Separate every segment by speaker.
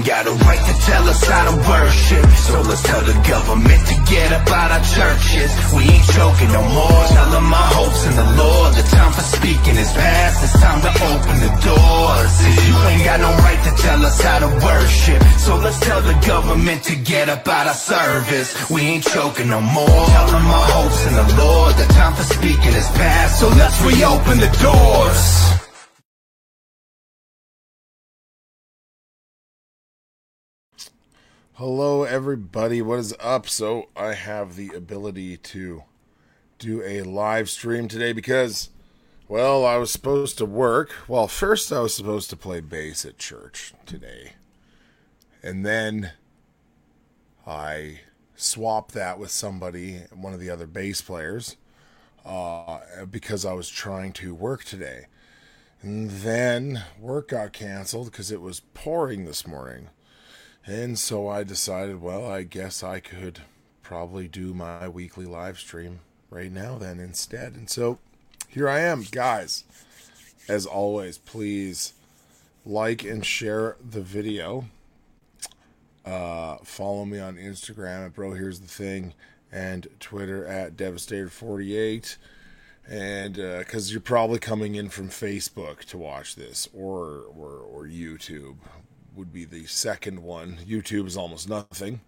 Speaker 1: ain't got a right to tell us how to worship. So let's tell the government to get up out our churches. We ain't choking no more. Telling my hopes in the Lord. The time for speaking is past. It's time to open the doors. You ain't got no right to tell us how to worship. So let's tell the government to get up out our service. We ain't choking no more. Telling my hopes in the Lord. The time for speaking is past. So let's reopen the doors.
Speaker 2: Hello, everybody. What is up? So, I have the ability to do a live stream today because, well, I was supposed to work. Well, first, I was supposed to play bass at church today. And then I swapped that with somebody, one of the other bass players, uh, because I was trying to work today. And then work got canceled because it was pouring this morning. And so I decided, well, I guess I could probably do my weekly live stream right now then instead. And so here I am, guys. As always, please like and share the video. Uh, follow me on Instagram at Bro Here's the Thing and Twitter at Devastator48. And because uh, you're probably coming in from Facebook to watch this or, or, or YouTube, would be the second one. YouTube is almost nothing.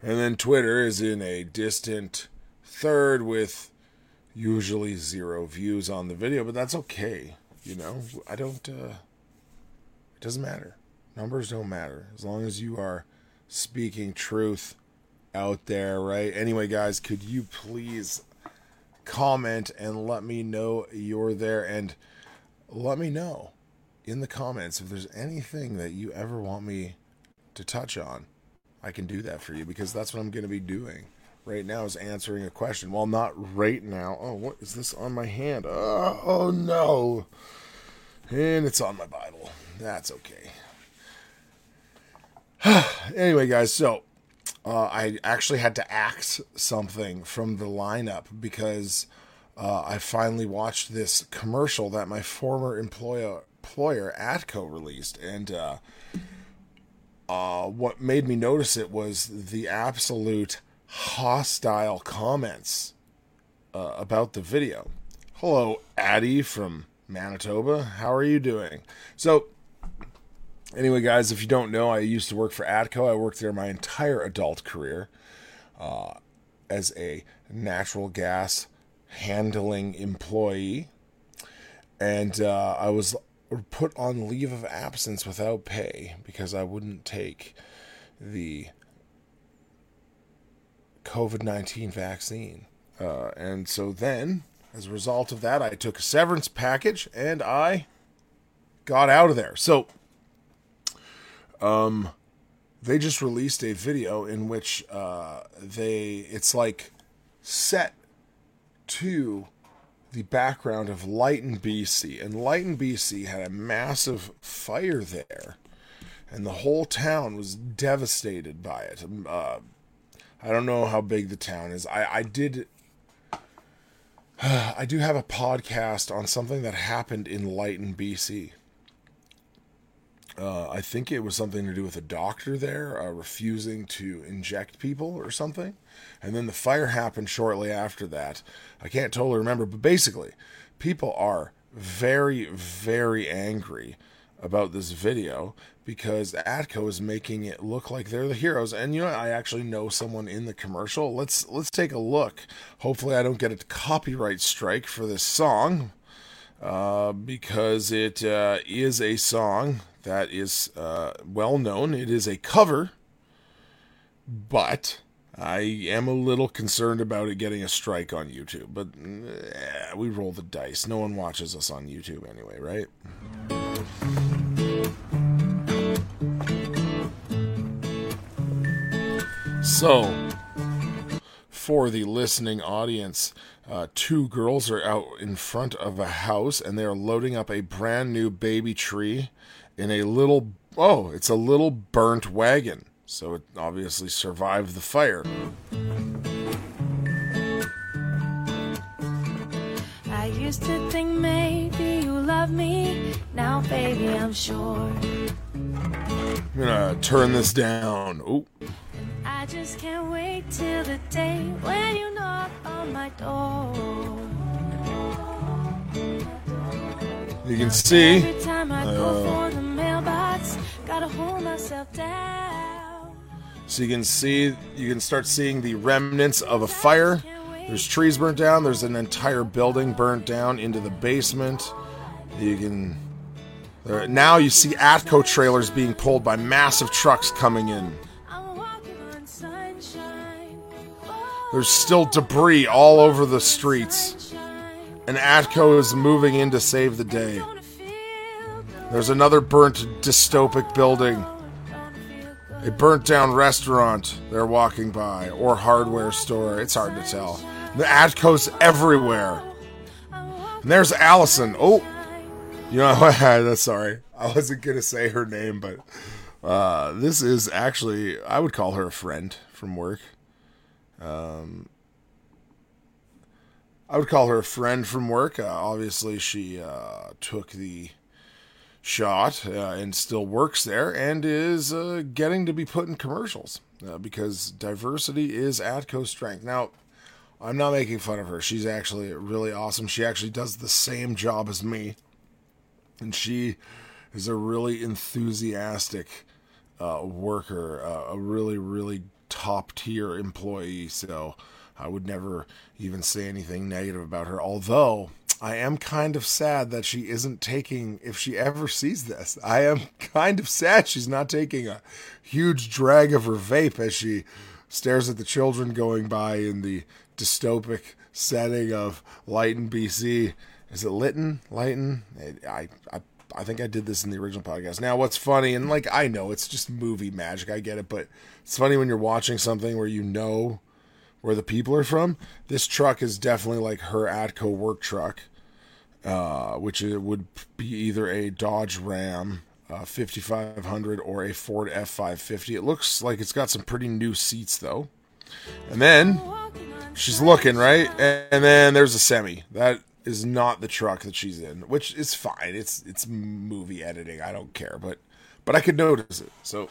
Speaker 2: And then Twitter is in a distant third with usually zero views on the video, but that's okay. You know, I don't, uh, it doesn't matter. Numbers don't matter as long as you are speaking truth out there, right? Anyway, guys, could you please comment and let me know you're there and let me know in the comments if there's anything that you ever want me to touch on. I can do that for you because that's what I'm going to be doing right now is answering a question. Well, not right now. Oh, what is this on my hand? Oh, oh no. And it's on my Bible. That's okay. anyway, guys, so uh, I actually had to axe something from the lineup because uh, I finally watched this commercial that my former employer employer Atco released, and uh, uh, what made me notice it was the absolute hostile comments uh, about the video. Hello, Addie from Manitoba. How are you doing? So, anyway, guys, if you don't know, I used to work for Atco. I worked there my entire adult career uh, as a natural gas handling employee. And uh, I was put on leave of absence without pay because I wouldn't take the COVID 19 vaccine. Uh, and so then, as a result of that, I took a severance package and I got out of there. So, um, they just released a video in which uh, they, it's like set to the background of Lytton, BC. And Lytton, BC had a massive fire there, and the whole town was devastated by it. Um, uh, I don't know how big the town is. I, I did. I do have a podcast on something that happened in Lytton, BC. Uh, I think it was something to do with a doctor there uh, refusing to inject people or something. And then the fire happened shortly after that. I can't totally remember, but basically, people are very, very angry about this video because Atco is making it look like they're the heroes. And you know, I actually know someone in the commercial. Let's let's take a look. Hopefully, I don't get a copyright strike for this song uh, because it uh, is a song that is uh, well known. It is a cover, but I am a little concerned about it getting a strike on YouTube. But eh, we roll the dice. No one watches us on YouTube anyway, right? So, for the listening audience, uh, two girls are out in front of a house and they are loading up a brand new baby tree in a little oh, it's a little burnt wagon. So it obviously survived the fire.
Speaker 3: I used to think maybe you love me. Now, baby, I'm sure.
Speaker 2: I'm gonna turn this down. Oh,
Speaker 3: I just can't wait till the day when you knock on my door.
Speaker 2: You can see.
Speaker 3: Every time I go uh, for the mailbox, gotta hold myself down.
Speaker 2: So you can see, you can start seeing the remnants of a fire. There's trees burnt down. There's an entire building burnt down into the basement. You can. There, now you see Atco trailers being pulled by massive trucks coming in.
Speaker 3: I'm walking on sunshine.
Speaker 2: There's still debris all over the streets. And Atco is moving in to save the day. There's another burnt dystopic building, a burnt down restaurant they're walking by, or hardware store. It's hard to tell. The Atco's everywhere. And there's Allison. Oh, you know what? Sorry, I wasn't gonna say her name, but uh, this is actually I would call her a friend from work. Um, I would call her a friend from work. Uh, obviously, she uh, took the shot uh, and still works there and is uh, getting to be put in commercials uh, because diversity is Atco's strength. Now, I'm not making fun of her. She's actually really awesome. She actually does the same job as me. And she is a really enthusiastic uh, worker, a really, really top tier employee. So I would never even say anything negative about her. Although I am kind of sad that she isn't taking, if she ever sees this, I am kind of sad she's not taking a huge drag of her vape as she stares at the children going by in the dystopic setting of Lighton, BC. Is it Lytton? Lighton? I, I, I think I did this in the original podcast. Now, what's funny, and like I know it's just movie magic, I get it, but it's funny when you're watching something where you know where the people are from. This truck is definitely like her Atco work truck, uh, which it would be either a Dodge Ram uh, 5500 or a Ford F550. It looks like it's got some pretty new seats though. And then she's looking right, and, and then there's a semi that is not the truck that she's in, which is fine. It's it's movie editing. I don't care, but but I could notice it. So,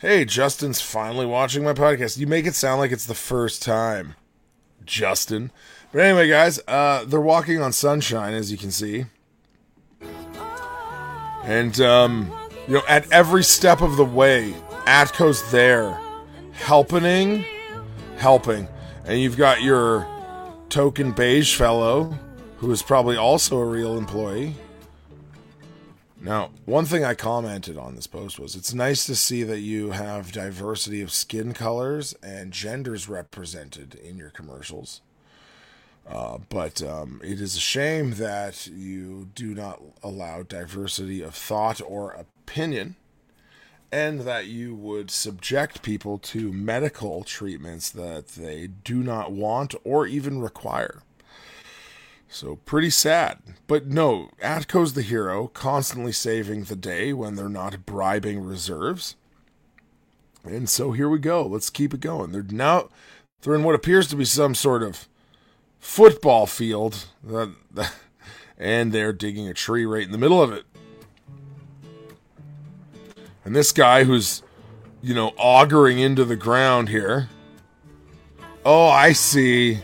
Speaker 2: hey, Justin's finally watching my podcast. You make it sound like it's the first time, Justin. But anyway, guys, uh, they're walking on sunshine, as you can see, and um, you know, at every step of the way, Atco's there, helping, helping, and you've got your token beige fellow, who is probably also a real employee. Now, one thing I commented on this post was it's nice to see that you have diversity of skin colors and genders represented in your commercials. Uh, but um, it is a shame that you do not allow diversity of thought or opinion, and that you would subject people to medical treatments that they do not want or even require. So pretty sad. But no, Atco's the hero, constantly saving the day when they're not bribing reserves. And so here we go. Let's keep it going. They're now they're in what appears to be some sort of football field, and they're digging a tree right in the middle of it. And this guy who's, you know, auguring into the ground here. Oh, I see.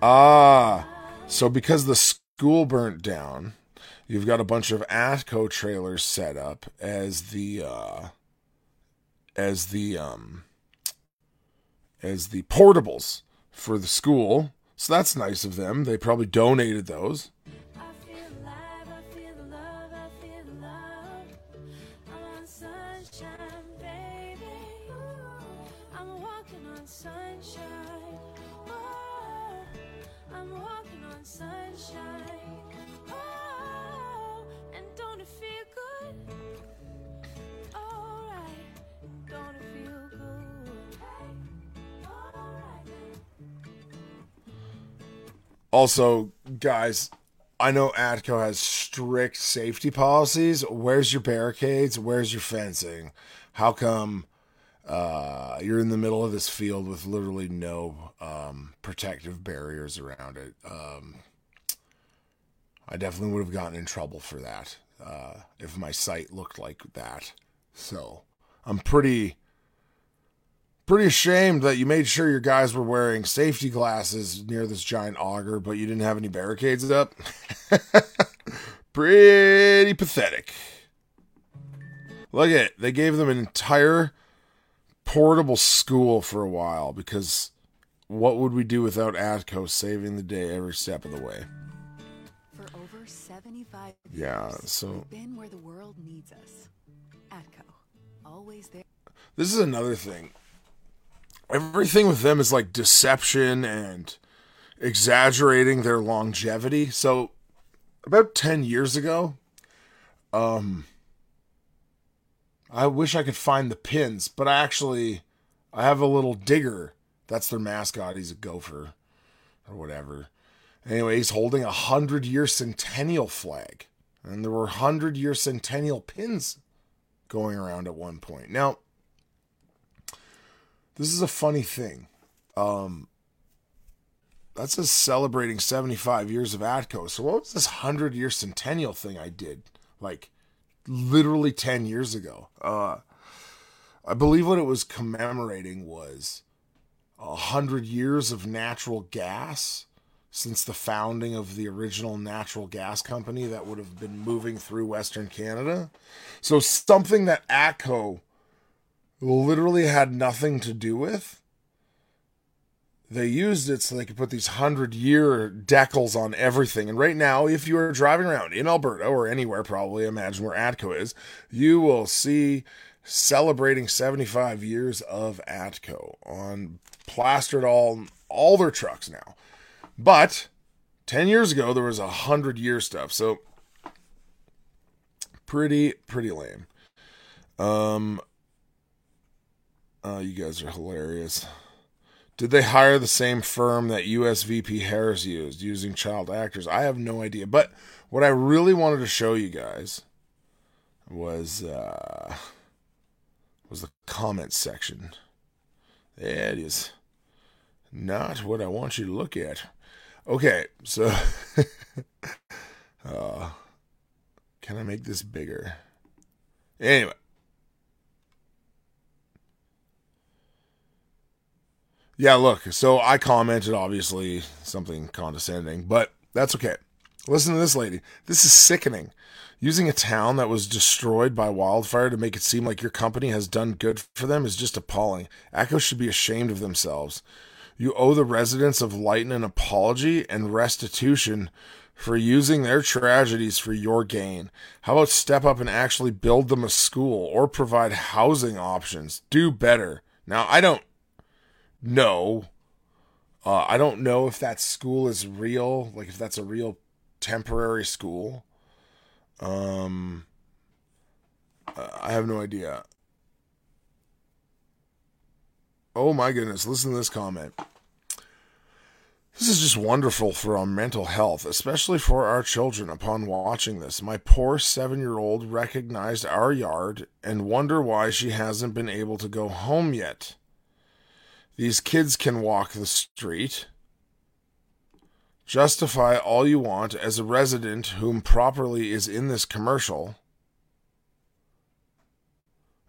Speaker 2: Ah, so because the school burnt down, you've got a bunch of Atco trailers set up as the uh as the um as the portables for the school. So that's nice of them. They probably donated those. Also, guys, I know Atco has strict safety policies. Where's your barricades? Where's your fencing? How come uh, you're in the middle of this field with literally no um, protective barriers around it? Um, I definitely would have gotten in trouble for that uh, if my site looked like that. So I'm pretty pretty ashamed that you made sure your guys were wearing safety glasses near this giant auger, but you didn't have any barricades up. pretty pathetic. Look at it. They gave them an entire portable school for a while because what would we do without Atco saving the day every step of the way?
Speaker 4: For over 75
Speaker 2: Yeah, so-
Speaker 4: we've been where the world needs us. Atco, always there.
Speaker 2: This is another thing. Everything with them is like deception and exaggerating their longevity. So about 10 years ago, um I wish I could find the pins, but I actually I have a little digger. That's their mascot. He's a gopher or whatever. Anyway, he's holding a hundred year centennial flag. And there were hundred year centennial pins going around at one point. Now, this is a funny thing. Um, that says celebrating 75 years of Atco. So what was this 100 year centennial thing I did? Like literally 10 years ago. Uh, I believe what it was commemorating was a hundred years of natural gas since the founding of the original natural gas company that would have been moving through Western Canada. So something that ATCO literally had nothing to do with. They used it so they could put these hundred year decals on everything. And right now, if you are driving around in Alberta or anywhere, probably imagine where ATCO is, you will see celebrating 75 years of ATCO on plastered all all their trucks now. But 10 years ago there was a 100 year stuff. So pretty pretty lame. Um uh, you guys are hilarious. Did they hire the same firm that USVP Harris used using child actors? I have no idea. But what I really wanted to show you guys was uh was the comment section. That is not what I want you to look at. Okay, so uh, can I make this bigger? Anyway. Yeah, look, so I commented obviously something condescending, but that's okay. Listen to this lady. This is sickening. Using a town that was destroyed by wildfire to make it seem like your company has done good for them is just appalling. Atco should be ashamed of themselves. You owe the residents of Lighton an apology and restitution for using their tragedies for your gain. How about step up and actually build them a school or provide housing options? Do better. Now, I don't know. Uh, I don't know if that school is real, like if that's a real temporary school. Um, I have no idea. Oh my goodness, listen to this comment. This is just wonderful for our mental health, especially for our children upon watching this. My poor seven year old recognized our yard and wonder why she hasn't been able to go home yet. These kids can walk the street. Justify all you want as a resident whom properly is in this commercial.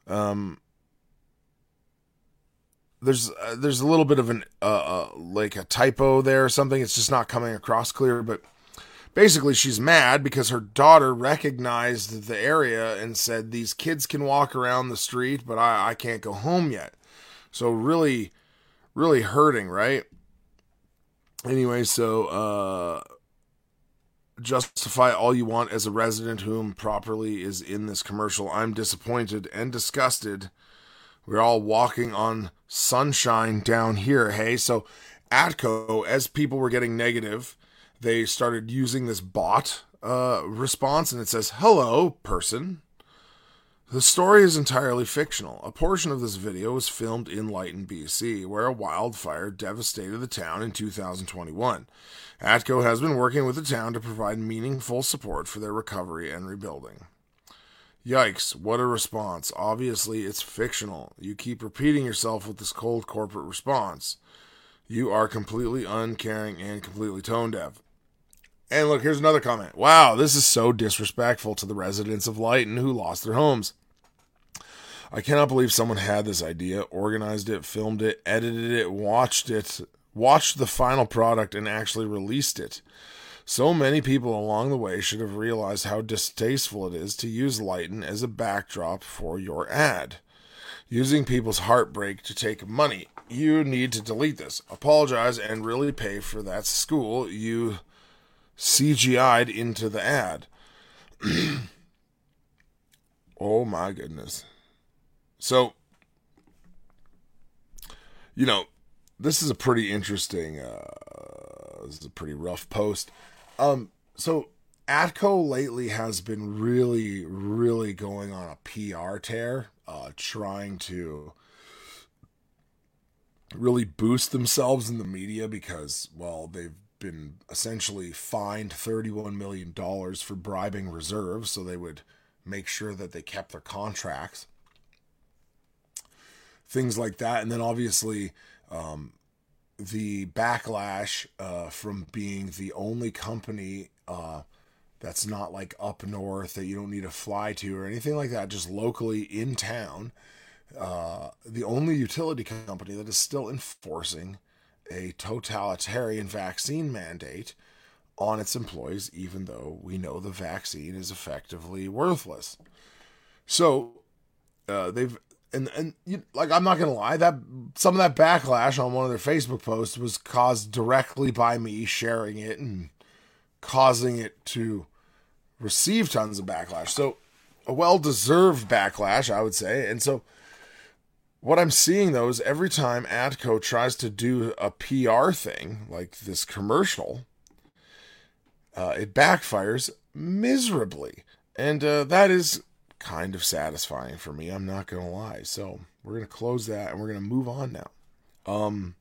Speaker 2: Um, there's uh, there's a little bit of an uh, uh, like a typo there or something. It's just not coming across clear, but basically she's mad because her daughter recognized the area and said these kids can walk around the street, but I, I can't go home yet. So really, really hurting, right? Anyway, so uh, justify all you want as a resident whom properly is in this commercial. I'm disappointed and disgusted. We're all walking on sunshine down here. Hey, so Atco, as people were getting negative, they started using this bot uh, response, and it says, "Hello, person." The story is entirely fictional. A portion of this video was filmed in Lighton, BC, where a wildfire devastated the town in 2021. ATCO has been working with the town to provide meaningful support for their recovery and rebuilding. Yikes, what a response. Obviously, it's fictional. You keep repeating yourself with this cold corporate response. You are completely uncaring and completely tone deaf. And look, here's another comment. Wow, this is so disrespectful to the residents of Lighton who lost their homes. I cannot believe someone had this idea, organized it, filmed it, edited it, watched it, watched the final product, and actually released it. So many people along the way should have realized how distasteful it is to use Lighton as a backdrop for your ad. Using people's heartbreak to take money. You need to delete this, apologize, and really pay for that school you CGI'd into the ad. oh my goodness. So, you know, this is a pretty interesting, uh, this is a pretty rough post. Um, so Atco lately has been really, really going on a PR tear, uh, trying to really boost themselves in the media because, well, they've been essentially fined $31 million for bribing reserves so they would make sure that they kept their contracts. Things like that. And then obviously, um, the backlash uh, from being the only company uh, that's not like up north that you don't need to fly to or anything like that, just locally in town. Uh, the only utility company that is still enforcing a totalitarian vaccine mandate on its employees, even though we know the vaccine is effectively worthless. So uh, they've and and you, like I'm not gonna lie, that some of that backlash on one of their Facebook posts was caused directly by me sharing it and causing it to receive tons of backlash. So a well deserved backlash, I would say. And so what I'm seeing though is every time Atco tries to do a PR thing like this commercial, uh, it backfires miserably, and uh, that is kind of satisfying for me. I'm not gonna lie. So we're gonna close that and we're gonna move on now. Um,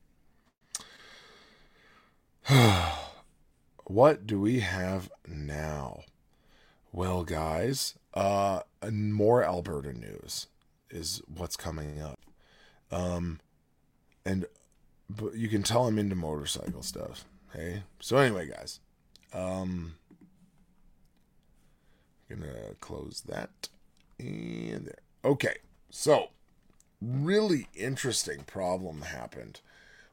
Speaker 2: what do we have now? Well, guys, uh, more Alberta news is what's coming up. Um, and but you can tell I'm into motorcycle stuff. Hey, so anyway, guys, um, gonna close that and there. Okay, so really interesting problem happened,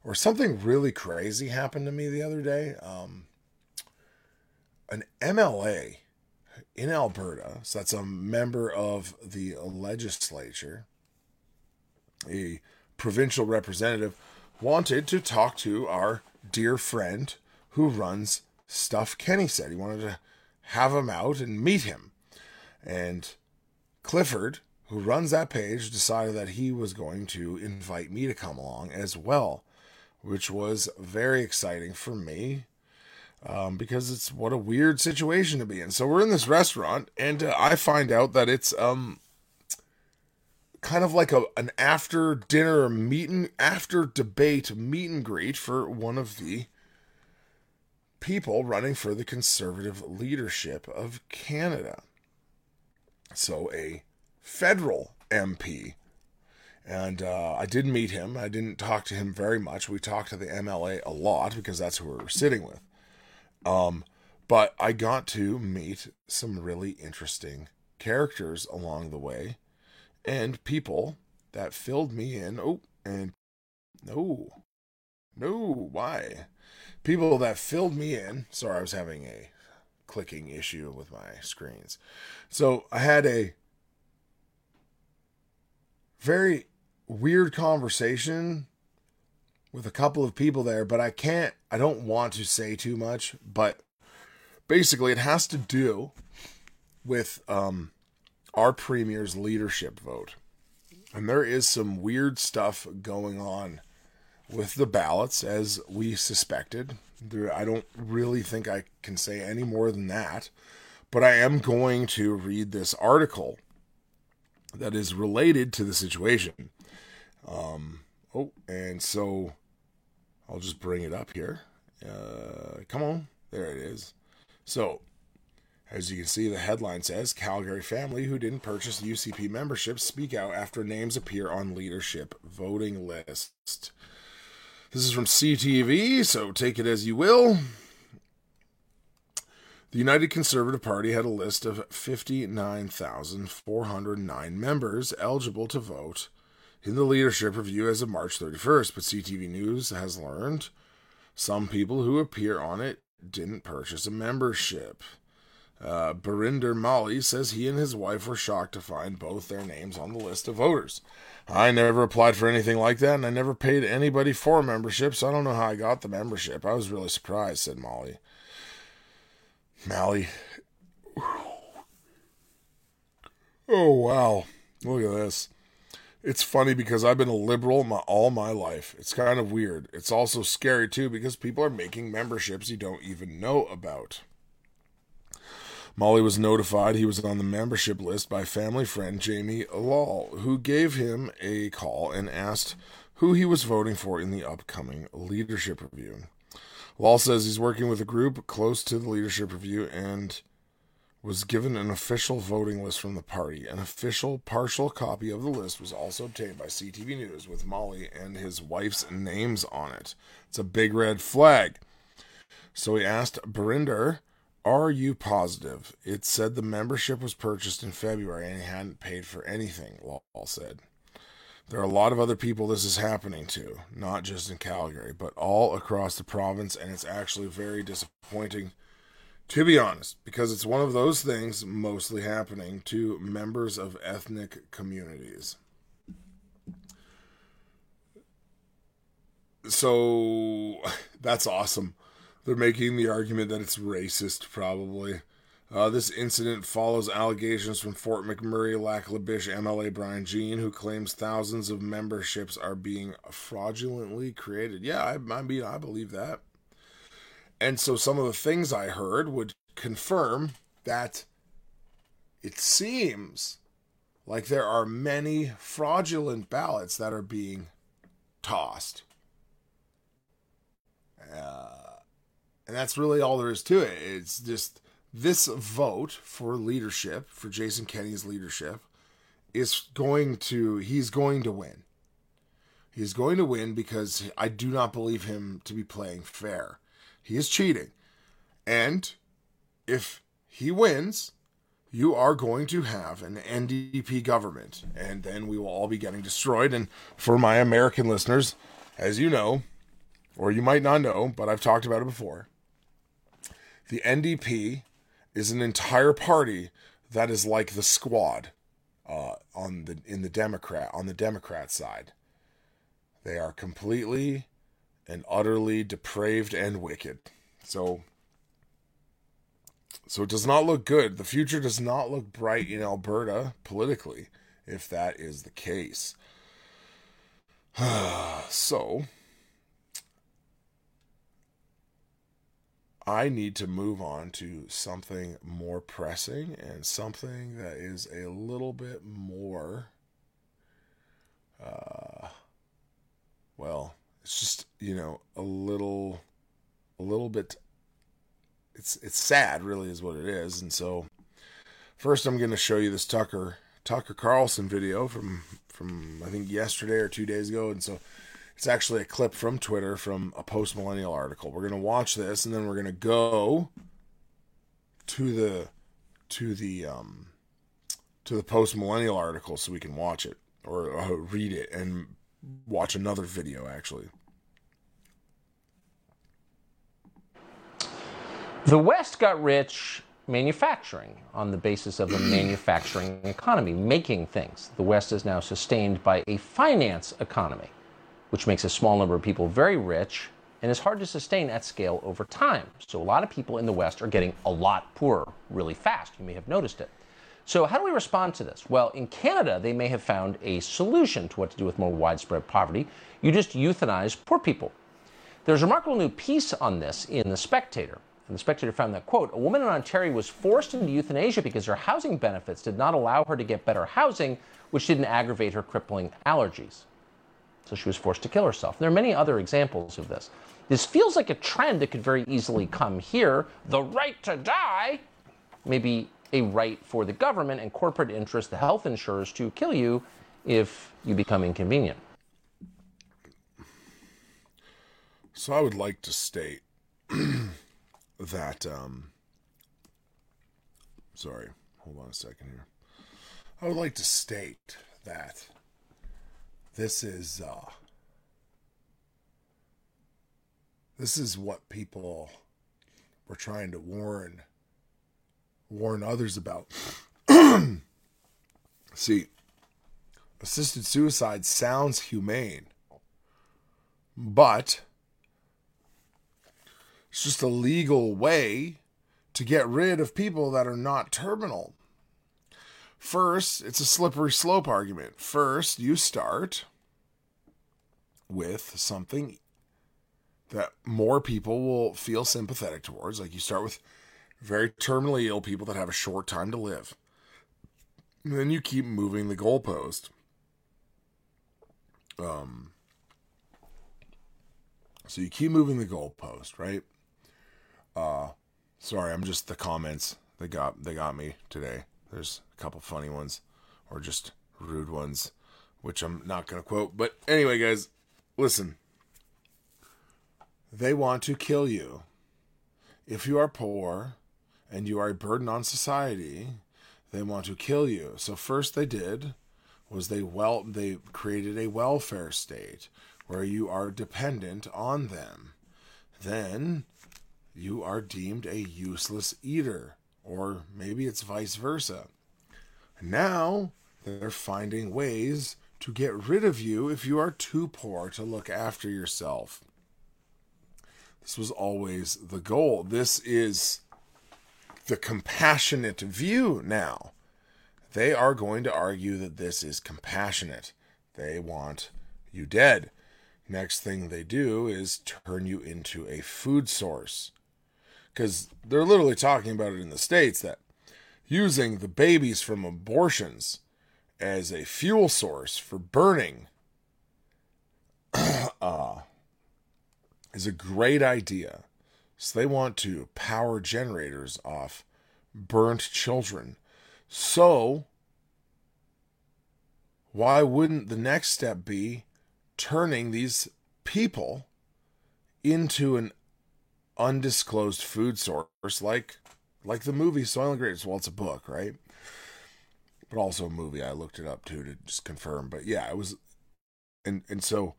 Speaker 2: or something really crazy happened to me the other day. Um, an MLA in Alberta, so that's a member of the legislature, a provincial representative, wanted to talk to our dear friend who runs Stuff Kenney said. He wanted to have him out and meet him. And Clifford, who runs that page, decided that he was going to invite me to come along as well, which was very exciting for me um, because it's what a weird situation to be in. So we're in this restaurant, and uh, I find out that it's um kind of like a an after dinner meet and after debate meet and greet for one of the people running for the conservative leadership of Canada. So a federal MP. And uh, I did meet him. I didn't talk to him very much. We talked to the MLA a lot because that's who we were sitting with. Um, but I got to meet some really interesting characters along the way and people that filled me in. Oh, and no, no, why? People that filled me in. Sorry, I was having a clicking issue with my screens. So I had a very weird conversation with a couple of people there, but I can't, I don't want to say too much, but basically it has to do with um, our premier's leadership vote. And there is some weird stuff going on with the ballots, as we suspected. There, I don't really think I can say any more than that, but I am going to read this article that is related to the situation. Um, oh, and so I'll just bring it up here. Uh, come on, there it is. So, as you can see, the headline says Calgary family who didn't purchase UCP membership speak out after names appear on leadership voting list. This is from CTV, so take it as you will. The United Conservative Party had a list of 59,409 members eligible to vote in the leadership review as of March 31st, but CTV News has learned some people who appear on it didn't purchase a membership. Uh, Barinder Mali says he and his wife were shocked to find both their names on the list of voters. I never applied for anything like that, and I never paid anybody for a membership, so I don't know how I got the membership. I was really surprised, said Molly. Mally. Oh, wow. Look at this. It's funny because I've been a liberal my, all my life. It's kind of weird. It's also scary, too, because people are making memberships you don't even know about. Molly was notified he was on the membership list by family friend Jamie Lall, who gave him a call and asked who he was voting for in the upcoming leadership review. Lall says he's working with a group close to the leadership review and was given an official voting list from the party. An official partial copy of the list was also obtained by CTV News with Molly and his wife's names on it. It's a big red flag. So he asked Barinder are you positive? It said the membership was purchased in February and he hadn't paid for anything, Lall said. There are a lot of other people this is happening to, not just in Calgary, but all across the province, and it's actually very disappointing, to be honest, because it's one of those things mostly happening to members of ethnic communities. So that's awesome. They're making the argument that it's racist, probably. Uh, this incident follows allegations from Fort McMurray Lac MLA Brian Jean, who claims thousands of memberships are being fraudulently created. Yeah, I, I mean, I believe that. And so some of the things I heard would confirm that it seems like there are many fraudulent ballots that are being tossed. Uh, and that's really all there is to it. It's just this vote for leadership, for Jason Kenney's leadership, is going to, he's going to win. He's going to win because I do not believe him to be playing fair. He is cheating. And if he wins, you are going to have an NDP government, and then we will all be getting destroyed. And for my American listeners, as you know, or you might not know, but I've talked about it before, the NDP is an entire party that is like the squad uh, on the in the Democrat on the Democrat side. They are completely and utterly depraved and wicked. So so it does not look good. The future does not look bright in Alberta politically if that is the case. so I need to move on to something more pressing and something that is a little bit more uh well, it's just, you know, a little a little bit it's it's sad really is what it is. And so first I'm going to show you this Tucker Tucker Carlson video from from I think yesterday or 2 days ago and so it's actually a clip from Twitter from a post millennial article. We're going to watch this and then we're going to go to the to the um to the post millennial article so we can watch it or uh, read it and watch another video actually.
Speaker 5: The West got rich manufacturing on the basis of a manufacturing economy, making things. The West is now sustained by a finance economy which makes a small number of people very rich and is hard to sustain at scale over time. So a lot of people in the West are getting a lot poorer really fast. You may have noticed it. So how do we respond to this? Well, in Canada, they may have found a solution to what to do with more widespread poverty. You just euthanize poor people. There's a remarkable new piece on this in The Spectator. And the Spectator found that, quote, a woman in Ontario was forced into euthanasia because her housing benefits did not allow her to get better housing, which didn't aggravate her crippling allergies. So she was forced to kill herself. There are many other examples of this. This feels like a trend that could very easily come here. The right to die may be a right for the government and corporate interests, the health insurers, to kill you if you become inconvenient.
Speaker 2: So I would like to state that um, Sorry, hold on a second here. I would like to state that this is uh, this is what people were trying to warn warn others about. See, assisted suicide sounds humane, but it's just a legal way to get rid of people that are not terminal. First, it's a slippery slope argument. First, you start with something that more people will feel sympathetic towards. Like you start with very terminally ill people that have a short time to live. And then you keep moving the goalpost. Um, so you keep moving the goalpost, right? Uh, sorry, I'm just the comments. They got they got me today. There's a couple funny ones, or just rude ones, which I'm not gonna quote. But anyway, guys, listen. They want to kill you. If you are poor and you are a burden on society, they want to kill you. So first they did was they well they created a welfare state where you are dependent on them. Then you are deemed a useless eater or maybe it's vice versa. Now they're finding ways to get rid of you if you are too poor to look after yourself. This was always the goal. This is the compassionate view now. They are going to argue that this is compassionate. They want you dead. Next thing they do is turn you into a food source. Because they're literally talking about it in the States that using the babies from abortions as a fuel source for burning uh, is a great idea. So they want to power generators off burnt children. So why wouldn't the next step be turning these people into an undisclosed food source like like the movie Soylent Grapes? Well, it's a book, right? But also a movie. I looked it up too to just confirm. But yeah, it was and and so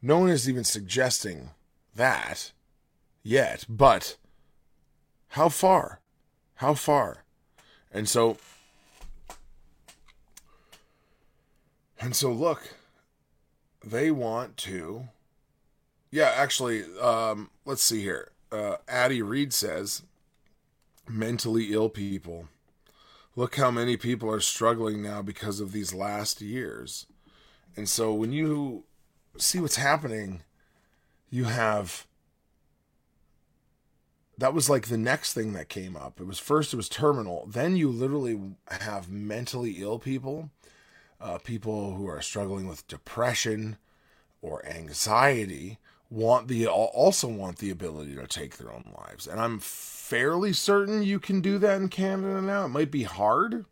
Speaker 2: no one is even suggesting that yet, but how far? How far? And so and so look, they want to yeah, actually, um, let's see here. Uh, Addie Reed says mentally ill people. Look how many people are struggling now because of these last years. And so when you see what's happening, you have that was like the next thing that came up. It was first it was terminal, then you literally have mentally ill people, uh, people who are struggling with depression or anxiety want the also want the ability to take their own lives. And I'm fairly certain you can do that in Canada now. It might be hard,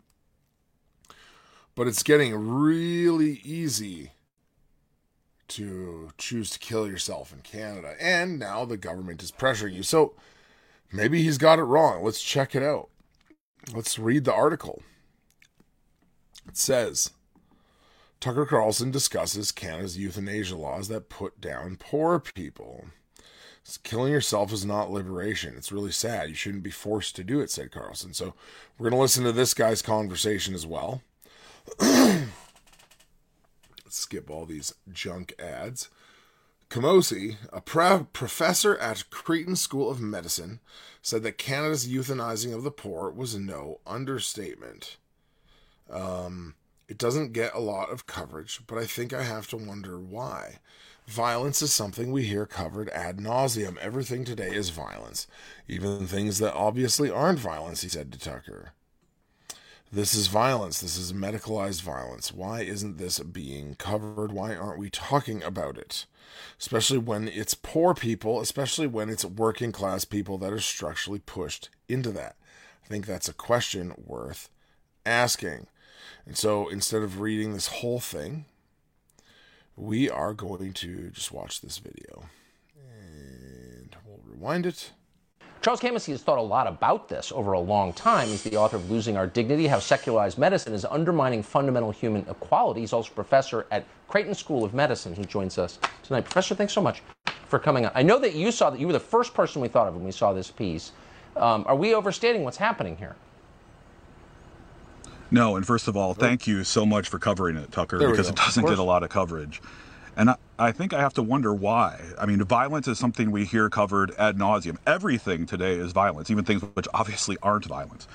Speaker 2: but it's getting really easy to choose to kill yourself in Canada. And now the government is pressuring you. So maybe he's got it wrong. Let's check it out. Let's read the article. It says Tucker Carlson discusses Canada's euthanasia laws that put down poor people. Killing yourself is not liberation. It's really sad. You shouldn't be forced to do it, said Carlson. So we're going to listen to this guy's conversation as well. Skip all these junk ads. Camosy, a pre- professor at Creighton School of Medicine, said that Canada's euthanizing of the poor was no understatement. Um, it doesn't get a lot of coverage, but I think I have to wonder why. Violence is something we hear covered ad nauseum. Everything today is violence, even things that obviously aren't violence, he said to Tucker. This is violence. This is medicalized violence. Why isn't this being covered? Why aren't we talking about it? Especially when it's poor people, especially when it's working class people that are structurally pushed into that. I think that's a question worth asking. And so instead of reading this whole thing, we are going to just watch this video. And we'll rewind it.
Speaker 5: Charles Camosy has thought a lot about this over a long time. He's the author of Losing Our Dignity How Secularized Medicine is Undermining Fundamental Human Equality. He's also professor at Creighton School of Medicine. He joins us tonight. Professor, thanks so much for coming on. I know that you saw that you were the first person we thought of when we saw this piece. Um, are we overstating what's happening here?
Speaker 6: No, and first of all, thank you so much for covering it, Tucker,
Speaker 2: There
Speaker 6: because it doesn't get a lot of coverage. And I, I think I have to wonder why. I mean, violence is something we hear covered ad nauseum. Everything today is violence, even things which obviously aren't violence.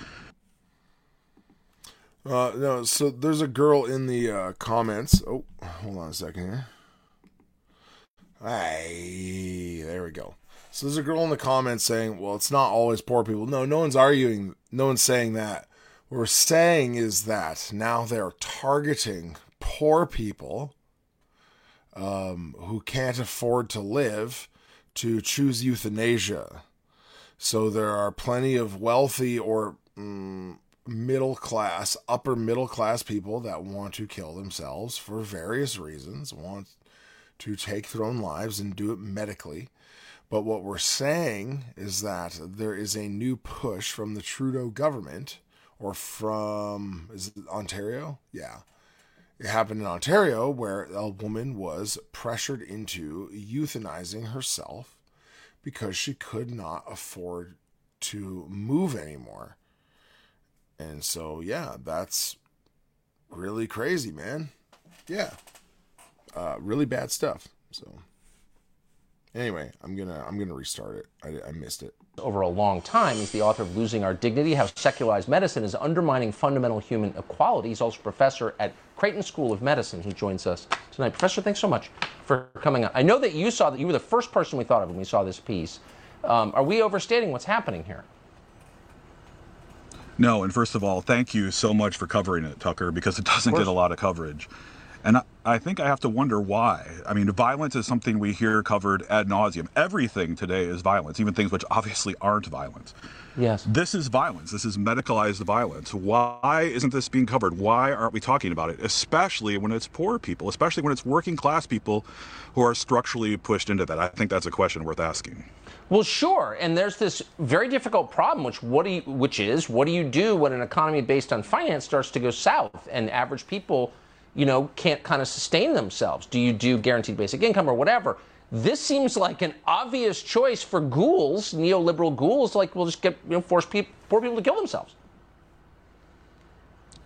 Speaker 2: Uh, no, so there's a girl in the uh, comments. Oh, hold on a second here. Hey, there we go. So there's a girl in the comments saying, "Well, it's not always poor people." No, no one's arguing. No one's saying that. We're saying is that now they're targeting poor people um, who can't afford to live to choose euthanasia. So there are plenty of wealthy or mm, middle class, upper middle class people that want to kill themselves for various reasons, want to take their own lives and do it medically. But what we're saying is that there is a new push from the Trudeau government or from is it Ontario? Yeah. It happened in Ontario where a woman was pressured into euthanizing herself because she could not afford to move anymore. And so, yeah, that's really crazy, man. Yeah. Uh, really bad stuff. So, anyway, I'm gonna I'm gonna restart it. I, I missed it.
Speaker 5: Over a long time. He's the author of Losing Our Dignity How Secularized Medicine is Undermining Fundamental Human Equality. He's also professor at Creighton School of Medicine. He joins us tonight. Professor, thanks so much for coming on. I know that you saw that you were the first person we thought of when we saw this piece. Um, are we overstating what's happening here?
Speaker 6: No, and first of all, thank you so much for covering it, Tucker, because it doesn't get a lot of coverage. And I, I think I have to wonder why. I mean, violence is something we hear covered ad nauseum. Everything today is violence, even things which obviously aren't violence.
Speaker 5: Yes.
Speaker 6: This is violence. This is medicalized violence. Why isn't this being covered? Why aren't we talking about it? Especially when it's poor people, especially when it's working class people who are structurally pushed into that. I think that's a question worth asking.
Speaker 5: Well, sure. And there's this very difficult problem, which what do you, which is what do you do when an economy based on finance starts to go south and average people, you know, can't kind of sustain themselves? Do you do guaranteed basic income or whatever? This seems like an obvious choice for ghouls, neoliberal ghouls. Like we'll just get you know, force people, poor people to kill themselves.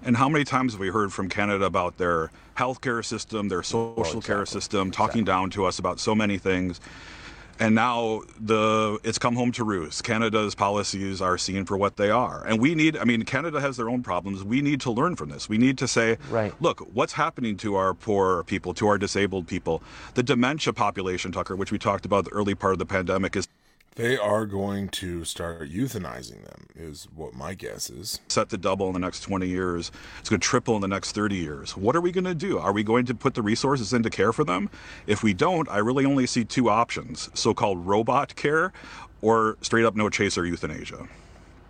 Speaker 6: And how many times have we heard from Canada about their healthcare system, their social care system, talking down to us about so many things? And now the it's come home to roost. Canada's policies are seen for what they are. And we need I mean Canada has their own problems. We need to learn from this. We need to say,
Speaker 5: Right.
Speaker 6: look, what's happening to our poor people, to our disabled people? The dementia population, Tucker, which we talked about the early part of the pandemic is
Speaker 2: They are going to start euthanizing them, is what my guess is.
Speaker 6: set to double in the next 20 years. It's going to triple in the next 30 years. What are we going to do? Are we going to put the resources in to care for them? If we don't, I really only see two options so called robot care or straight up no chaser euthanasia.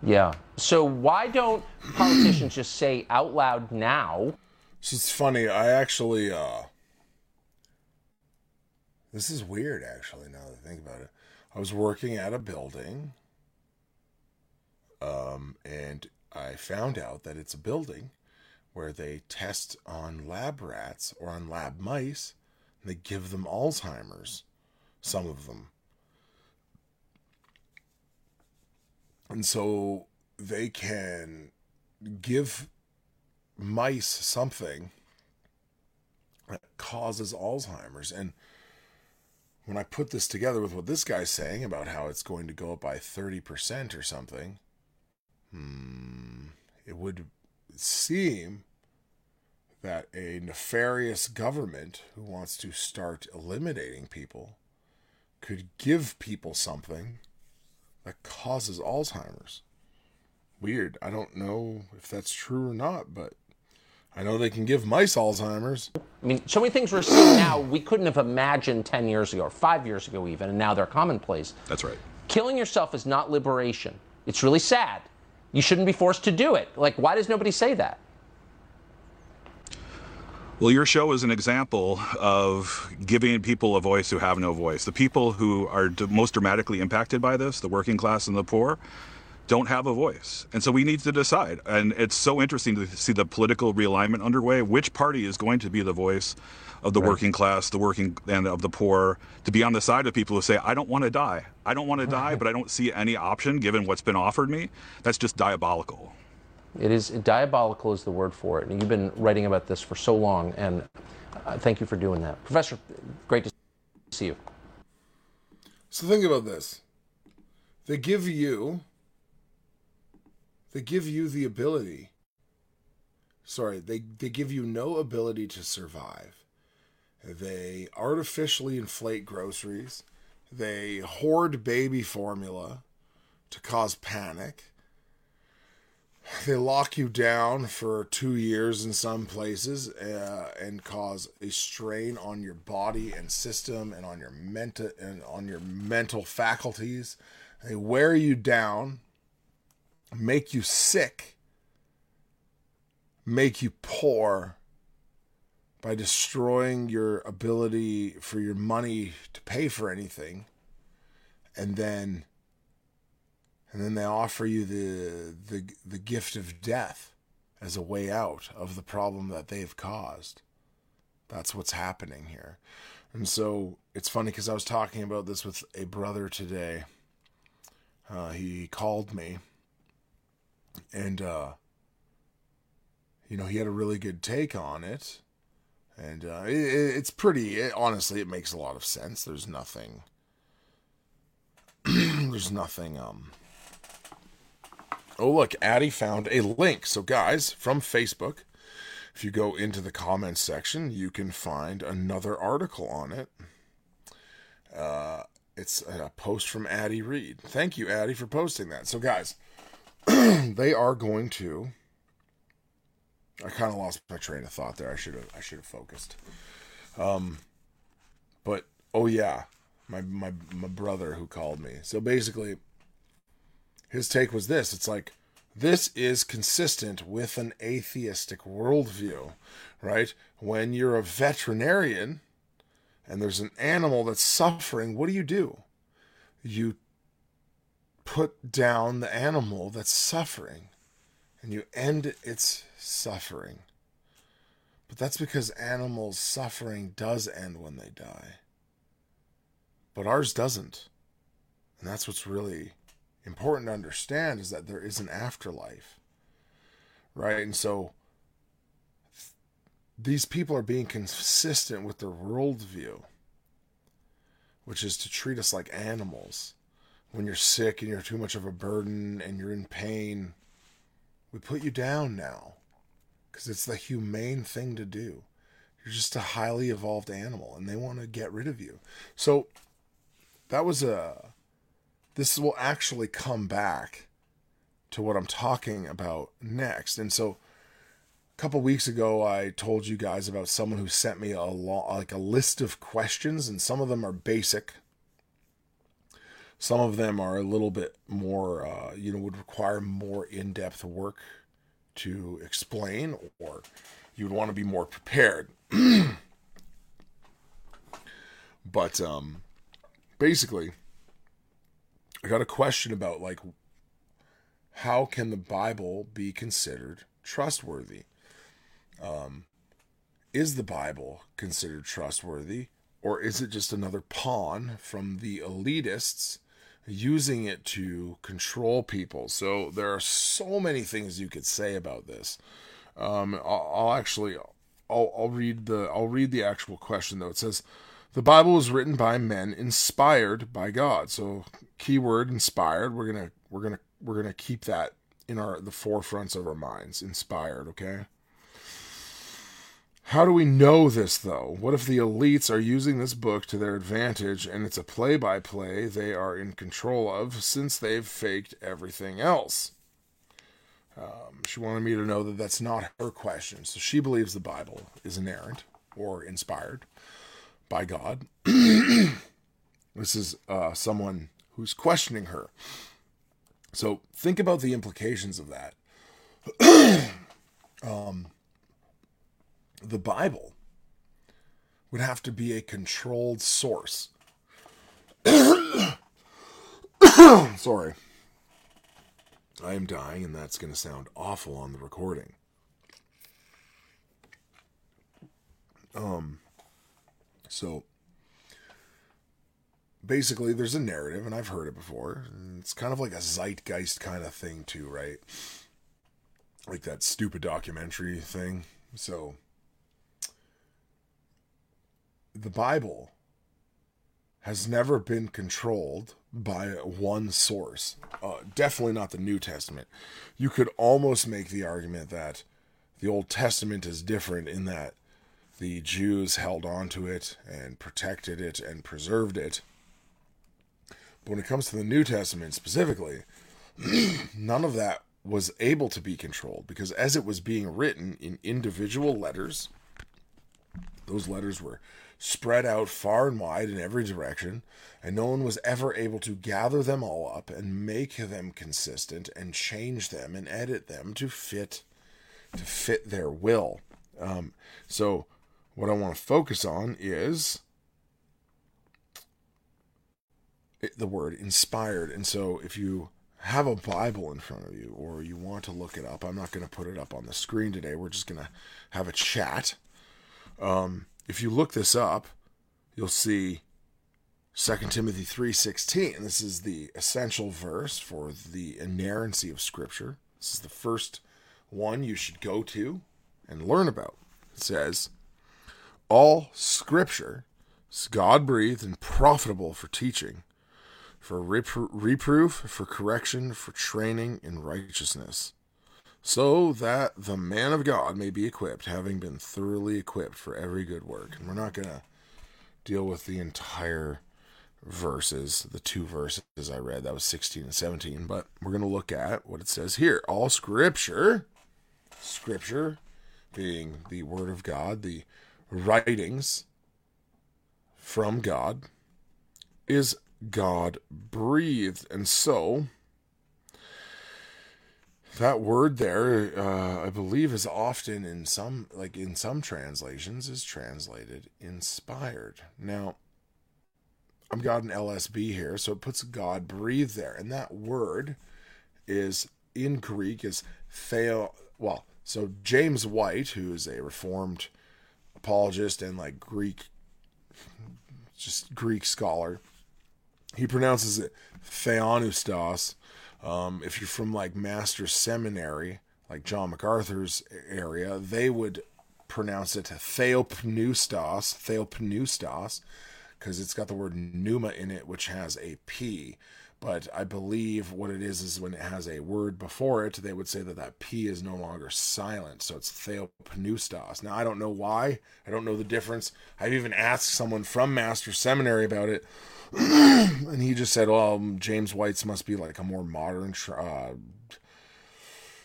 Speaker 5: Yeah. So why don't politicians just say out loud now?
Speaker 2: So it's funny. I actually, uh, this is weird, actually, now that I think about it. I was working at a building, um, and I found out that it's a building where they test on lab rats or on lab mice, and they give them Alzheimer's, some of them. And so they can give mice something that causes Alzheimer's. And when I put this together with what this guy's saying about how it's going to go up by 30% or something, hmm, it would seem that a nefarious government who wants to start eliminating people could give people something that causes Alzheimer's. Weird. I don't know if that's true or not, but I know they can give mice Alzheimer's.
Speaker 5: I mean, so many things we're seeing now we couldn't have imagined 10 years ago or five years ago, even, and now they're commonplace.
Speaker 6: That's right.
Speaker 5: Killing yourself is not liberation. It's really sad. You shouldn't be forced to do it. Like, why does nobody say that?
Speaker 6: Well, your show is an example of giving people a voice who have no voice. The people who are d- most dramatically impacted by this, the working class and the poor, don't have a voice. And so we need to decide. And it's so interesting to see the political realignment underway. Which party is going to be the voice of the working class, the working and of the poor, to be on the side of people who say, I don't want to die. I don't want to die, but I don't see any option given what's been offered me. That's just diabolical.
Speaker 5: It is diabolical is the word for it. And you've been writing about this for so long, and uh, thank you for doing that, Professor. Great to see you.
Speaker 2: So think about this. They give you they give you the ability. Sorry, they, they give you no ability to survive. They artificially inflate groceries. They hoard baby formula to cause panic. They lock you down for two years in some places uh, and cause a strain on your body and system and on your mental and on your mental faculties. They wear you down, make you sick, make you poor by destroying your ability for your money to pay for anything, and then and then they offer you the the the gift of death as a way out of the problem that they've caused. That's what's happening here. And so it's funny because I was talking about this with a brother today. Uh, he called me, and uh, you know he had a really good take on it, and uh, it, it's pretty. It, honestly, it makes a lot of sense. There's nothing. there's nothing. Um, Oh, look, Addie found a link. So, guys, from Facebook, if you go into the comments section, you can find another article on it. Uh, it's a post from Addie Reed. Thank you, Addie, for posting that. So, guys, they are going to. I kind of lost my train of thought there. I should have. I should have focused. Um, but oh yeah, my my my brother who called me. So basically, his take was this it's like this is consistent with an atheistic worldview right when you're a veterinarian and there's an animal that's suffering what do you do you put down the animal that's suffering and you end its suffering. But that's because animals suffering does end when they die. But ours doesn't. And that's what's really important to understand is that there is an afterlife. Right? And so these people are being consistent with their worldview which is to treat us like animals when you're sick and you're too much of a burden and you're in pain we put you down now because it's the humane thing to do you're just a highly evolved animal and they want to get rid of you so that was a this will actually come back to what I'm talking about next. And so a couple weeks ago I told you guys about someone who sent me a lo- like a list of questions and some of them are basic. Some of them are a little bit more uh, you know would require more in-depth work to explain or you would want to be more prepared. but um basically I got a question about like how can the Bible be considered trustworthy? Um, is the Bible considered trustworthy, or is it just another pawn from the elitists using it to control people? So there are so many things you could say about this. Um, I'll, I'll actually, I'll, I'll read the, I'll read the actual question though. It says. The Bible was written by men inspired by God. So keyword inspired, we're to we're to we're to keep that in our the forefronts of our minds, inspired, okay? How do we know this though? What if the elites are using this book to their advantage and it's a play by play they are in control of since they've faked everything else? Um, she wanted me to know that that's not her question. So she believes the Bible is inerrant or inspired by God. this is uh, someone who's questioning her. So think about the implications of that. um, the Bible would have to be a controlled source. Sorry. I am dying, and that's going to sound awful on the recording. Um, so basically, there's a narrative, and I've heard it before. It's kind of like a zeitgeist kind of thing, too, right? Like that stupid documentary thing. So the Bible has never been controlled by one source. Uh, definitely not the New Testament. You could almost make the argument that the Old Testament is different in that the Jews held on to it and protected it and preserved it. But when it comes to the New Testament specifically, none of that was able to be controlled because as it was being written in individual letters, those letters were spread out far and wide in every direction, and no one was ever able to gather them all up and make them consistent and change them and edit them to fit to fit their will. Um, so, what I want to focus on is the word inspired. And so, if you have a Bible in front of you or you want to look it up, I'm not going to put it up on the screen today. We're just going to have a chat. Um, if you look this up, you'll see 2 Timothy 3:16. This is the essential verse for the inerrancy of scripture. This is the first one you should go to and learn about. It says, "All scripture is God-breathed and profitable for teaching, for repro- reproof, for correction, for training in righteousness." So that the man of God may be equipped, having been thoroughly equipped for every good work. And we're not going to deal with the entire verses, the two verses I read, that was 16 and 17, but we're going to look at what it says here. All scripture, scripture being the word of God, the writings from God, is God breathed. And so, that word there, uh, I believe, is often in some, like in some translations, is translated inspired. Now, I've got an LSB here, so it puts God breathed there, and that word is in Greek is theo. Well, so James White, who is a Reformed apologist and like Greek, just Greek scholar, he pronounces it theonustos. Um, if you're from like Master Seminary, like John MacArthur's area, they would pronounce it Theopneustos, Theopneustos, because it's got the word pneuma in it, which has a P. But I believe what it is is when it has a word before it, they would say that that P is no longer silent. So it's Theopneustos. Now, I don't know why. I don't know the difference. I've even asked someone from Master Seminary about it. and he just said, "Well, James White's must be like a more modern, uh,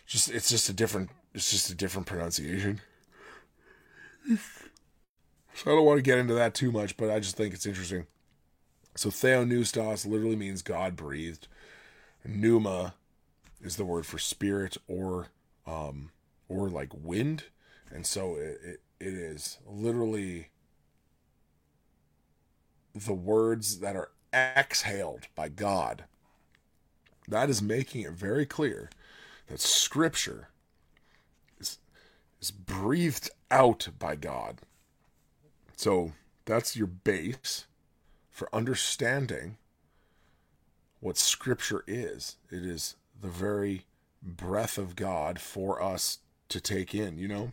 Speaker 2: just it's just a different, it's just a different pronunciation." So I don't want to get into that too much, but I just think it's interesting. So Theonoustos literally means God breathed. Pneuma is the word for spirit or um or like wind, and so it, it, it is literally the words that are exhaled by God. That is making it very clear that Scripture is, is breathed out by God. So that's your base for understanding what Scripture is. It is the very breath of God for us to take in, you know?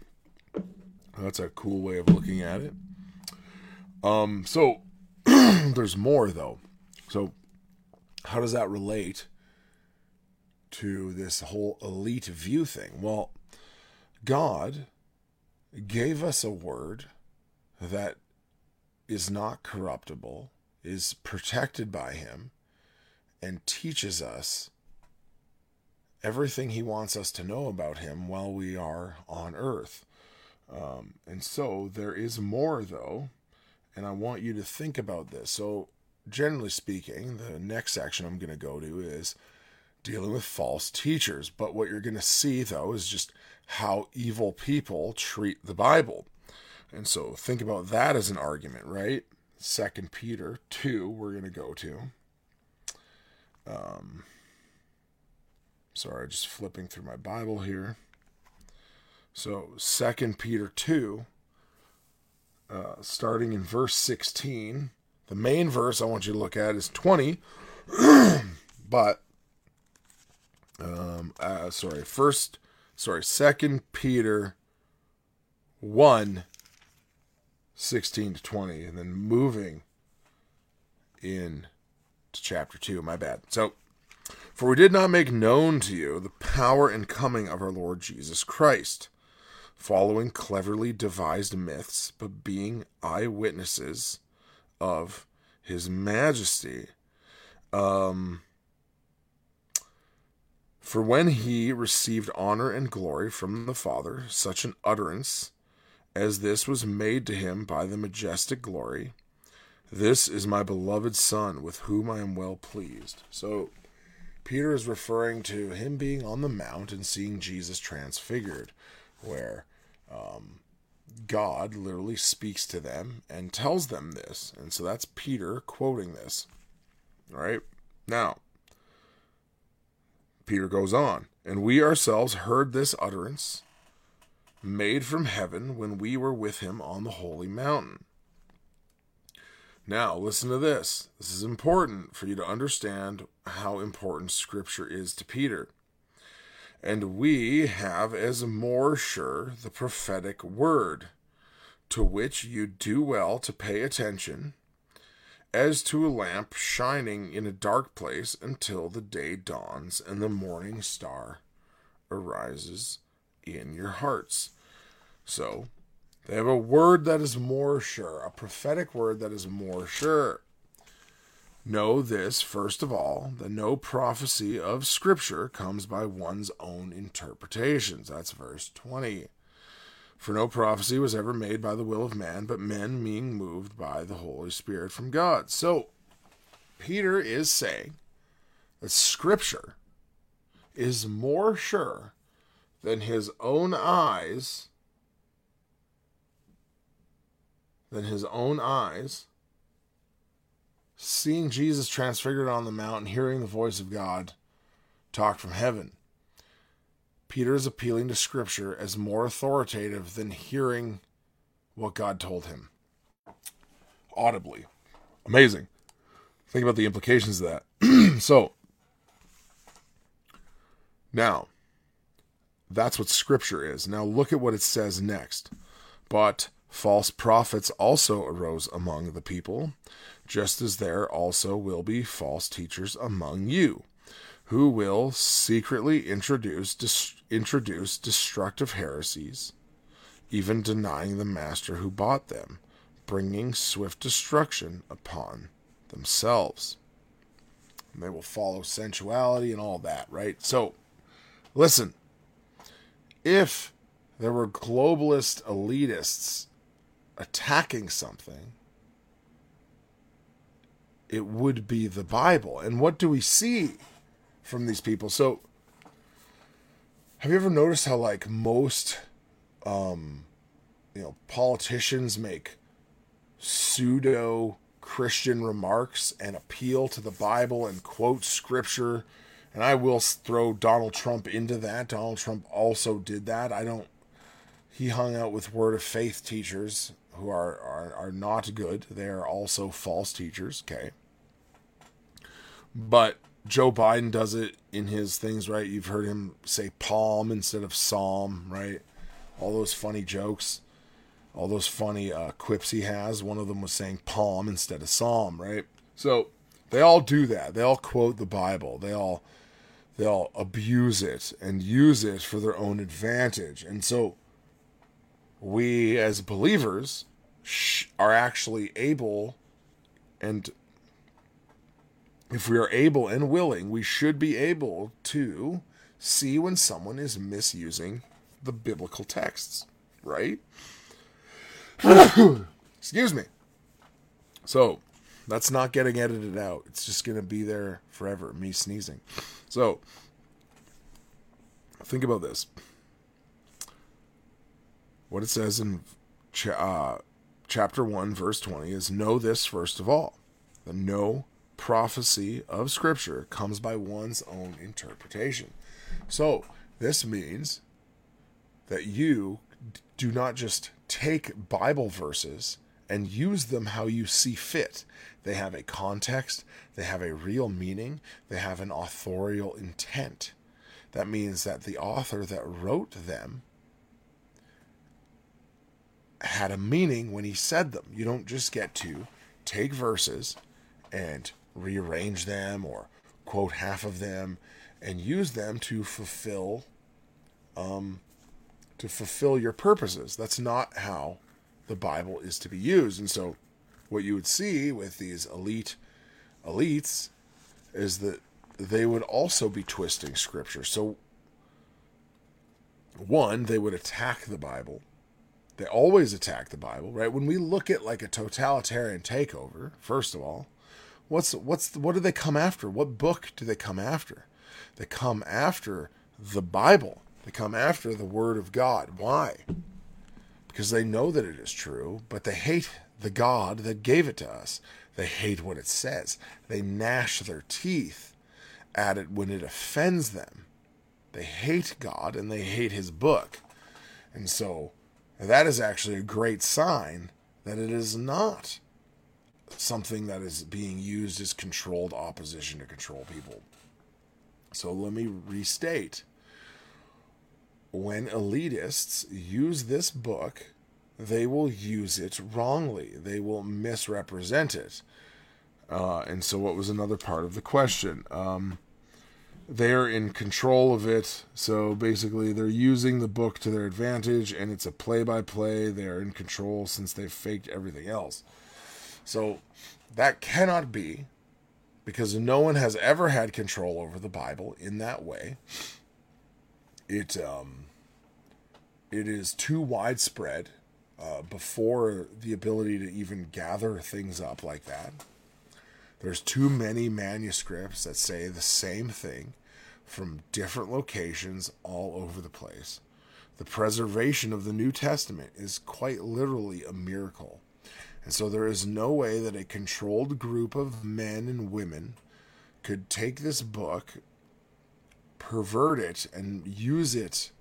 Speaker 2: That's a cool way of looking at it. Um, so there's more though. So how does that relate to this whole elite view thing? Well, God gave us a word that is not corruptible, is protected by him, and teaches us everything he wants us to know about him while we are on earth. Um, and so there is more, though, and I want you to think about this. So, generally speaking, the next section I'm going to go to is dealing with false teachers. But what you're going to see, though, is just how evil people treat the Bible. And so think about that as an argument, right? Second Peter 2, we're going to go to. Um, sorry, just flipping through my Bible here. So Second Peter 2, uh, starting in verse 16. The main verse I want you to look at is 20, but um, uh, sorry, first, sorry, Second Peter 1, 16 to 20, and then moving in to chapter 2. My bad. So, for we did not make known to you the power and coming of our Lord Jesus Christ, following cleverly devised myths, but being eyewitnesses of his majesty. Um, for when he received honor and glory from the Father, such an utterance as this was made to him by the majestic glory, this is my beloved Son, with whom I am well pleased. So, Peter is referring to him being on the mount and seeing Jesus transfigured, where um, God literally speaks to them and tells them this. And so that's Peter quoting this. All right. Now, Peter goes on, and we ourselves heard this utterance made from heaven when we were with him on the holy mountain. Now, listen to this. This is important for you to understand how important Scripture is to Peter. And we have as more sure the prophetic word, to which you do well to pay attention, as to a lamp shining in a dark place until the day dawns and the morning star arises in your hearts. So, they have a word that is more sure, a prophetic word that is more sure. Know this, first of all, that no prophecy of Scripture comes by one's own interpretations. That's verse 20. For no prophecy was ever made by the will of man, but men being moved by the Holy Spirit from God. So, Peter is saying that Scripture is more sure than his own eyes, than his own eyes, seeing Jesus transfigured on the mountain, hearing the voice of God talk from heaven. Peter is appealing to Scripture as more authoritative than hearing what God told him audibly. Amazing. Think about the implications of that. so, now, that's what Scripture is. Now, look at what it says next. But false prophets also arose among the people, just as there also will be false teachers among you, who will secretly introduce dis- introduce destructive heresies, even denying the master who bought them, bringing swift destruction upon themselves. And they will follow sensuality and all that, right? So, listen. If there were globalist elitists attacking something, it would be the Bible. And what do we see from these people? So, have you ever noticed how, like, most, um, you know, politicians make pseudo Christian remarks and appeal to the Bible and quote scripture? And I will throw Donald Trump into that. Donald Trump also did that. I don't. He hung out with Word of Faith teachers who are, are, are not good. They are also false teachers, okay? But Joe Biden does it in his things, right? You've heard him say palm instead of psalm, right? All those funny jokes, all those funny uh, quips he has. One of them was saying palm instead of psalm, right? So they all do that. They all quote the Bible. They all they all abuse it and use it for their own advantage. And so we as believers are actually able and if we are able and willing, we should be able to see when someone is misusing the biblical texts, right? Excuse me. So, that's not getting edited out. It's just going to be there forever, me sneezing. So, think about this. What it says in uh, chapter 1, verse 20 is Know this first of all. The no prophecy of Scripture comes by one's own interpretation. So, this means that you do not just take Bible verses and use them how you see fit. They have a context, they have a real meaning, they have an authorial intent. That means that the author that wrote them had a meaning when he said them. You don't just get to take verses and rearrange them or quote half of them and use them to fulfill um to fulfill your purposes. That's not how the Bible is to be used. And so what you would see with these elite elites is that they would also be twisting scripture. So one, they would attack the Bible. They always attack the Bible, right? When we look at like a totalitarian takeover, first of all, what's what's what do they come after? What book do they come after? They come after the Bible. They come after the Word of God. Why? Because they know that it is true, but they hate the God that gave it to us. They hate what it says. They gnash their teeth at it when it offends them. They hate God and they hate His book. And so that is actually a great sign that it is not something that is being used as controlled opposition to control people. So let me restate. When elitists use this book, they will use it wrongly. They will misrepresent it. Uh, and so, what was another part of the question? Um, they're in control of it. So basically, they're using the book to their advantage, and it's a play by play. They're in control since they've faked everything else. So that cannot be because no one has ever had control over the Bible in that way. It um, it is too widespread uh, before the ability to even gather things up like that. There's too many manuscripts that say the same thing from different locations all over the place. The preservation of the New Testament is quite literally a miracle. And so there is no way that a controlled group of men and women could take this book, pervert it, and use it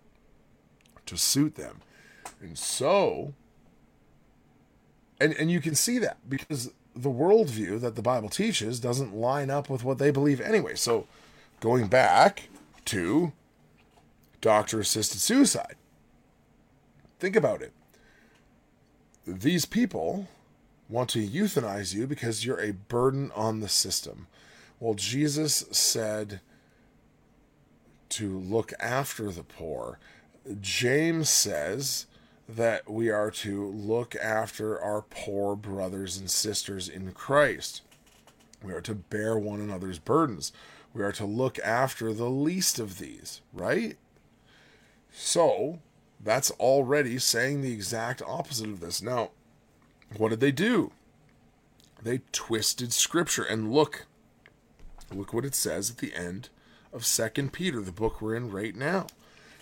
Speaker 2: to suit them. And so, and, and you can see that because the worldview that the Bible teaches doesn't line up with what they believe anyway. So, going back to doctor assisted suicide, think about it. These people want to euthanize you because you're a burden on the system. Well, Jesus said to look after the poor. James says that we are to look after our poor brothers and sisters in Christ. We are to bear one another's burdens. We are to look after the least of these, right? So, that's already saying the exact opposite of this. Now, what did they do? They twisted scripture and look look what it says at the end of Second Peter, the book we're in right now,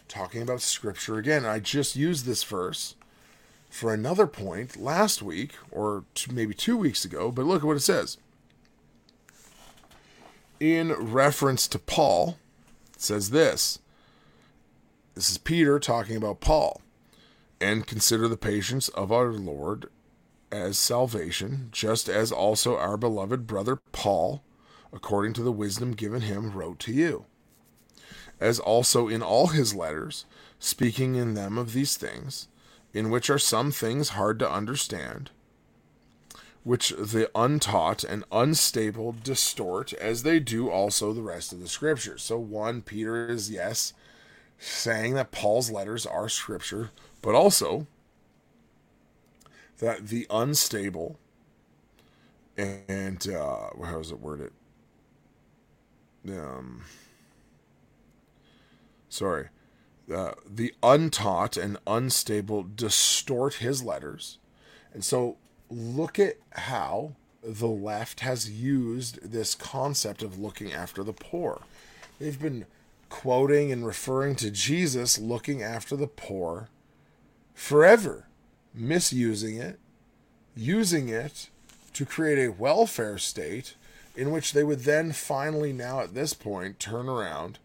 Speaker 2: talking about scripture again. I just used this verse for another point last week or two, maybe 2 weeks ago, but look at what it says. In reference to Paul, it says this. This is Peter talking about Paul. And consider the patience of our Lord as salvation, just as also our beloved brother Paul, according to the wisdom given him, wrote to you. As also in all his letters, speaking in them of these things, in which are some things hard to understand, which the untaught and unstable distort, as they do also the rest of the scriptures. So, one, Peter is, yes, saying that Paul's letters are scripture, but also that the unstable and uh, how is it worded? Um, sorry, uh, the untaught and unstable distort his letters, and so look at how the left has used this concept of looking after the poor. They've been quoting and referring to Jesus looking after the poor forever. Misusing it, using it to create a welfare state in which they would then finally, now at this point, turn around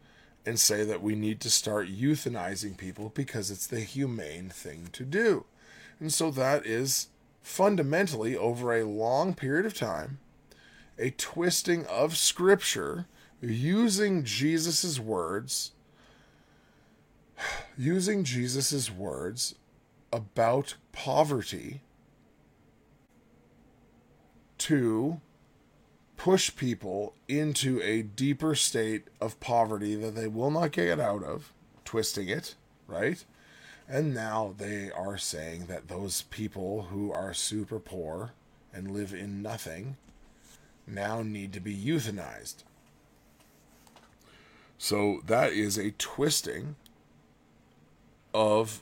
Speaker 2: and say that we need to start euthanizing people because it's the humane thing to do. And so that is fundamentally, over a long period of time, a twisting of scripture using Jesus' words, using Jesus' words about poverty to push people into a deeper state of poverty that they will not get out of, twisting it, right? And now they are saying that those people who are super poor and live in nothing now need to be euthanized. So that is a twisting of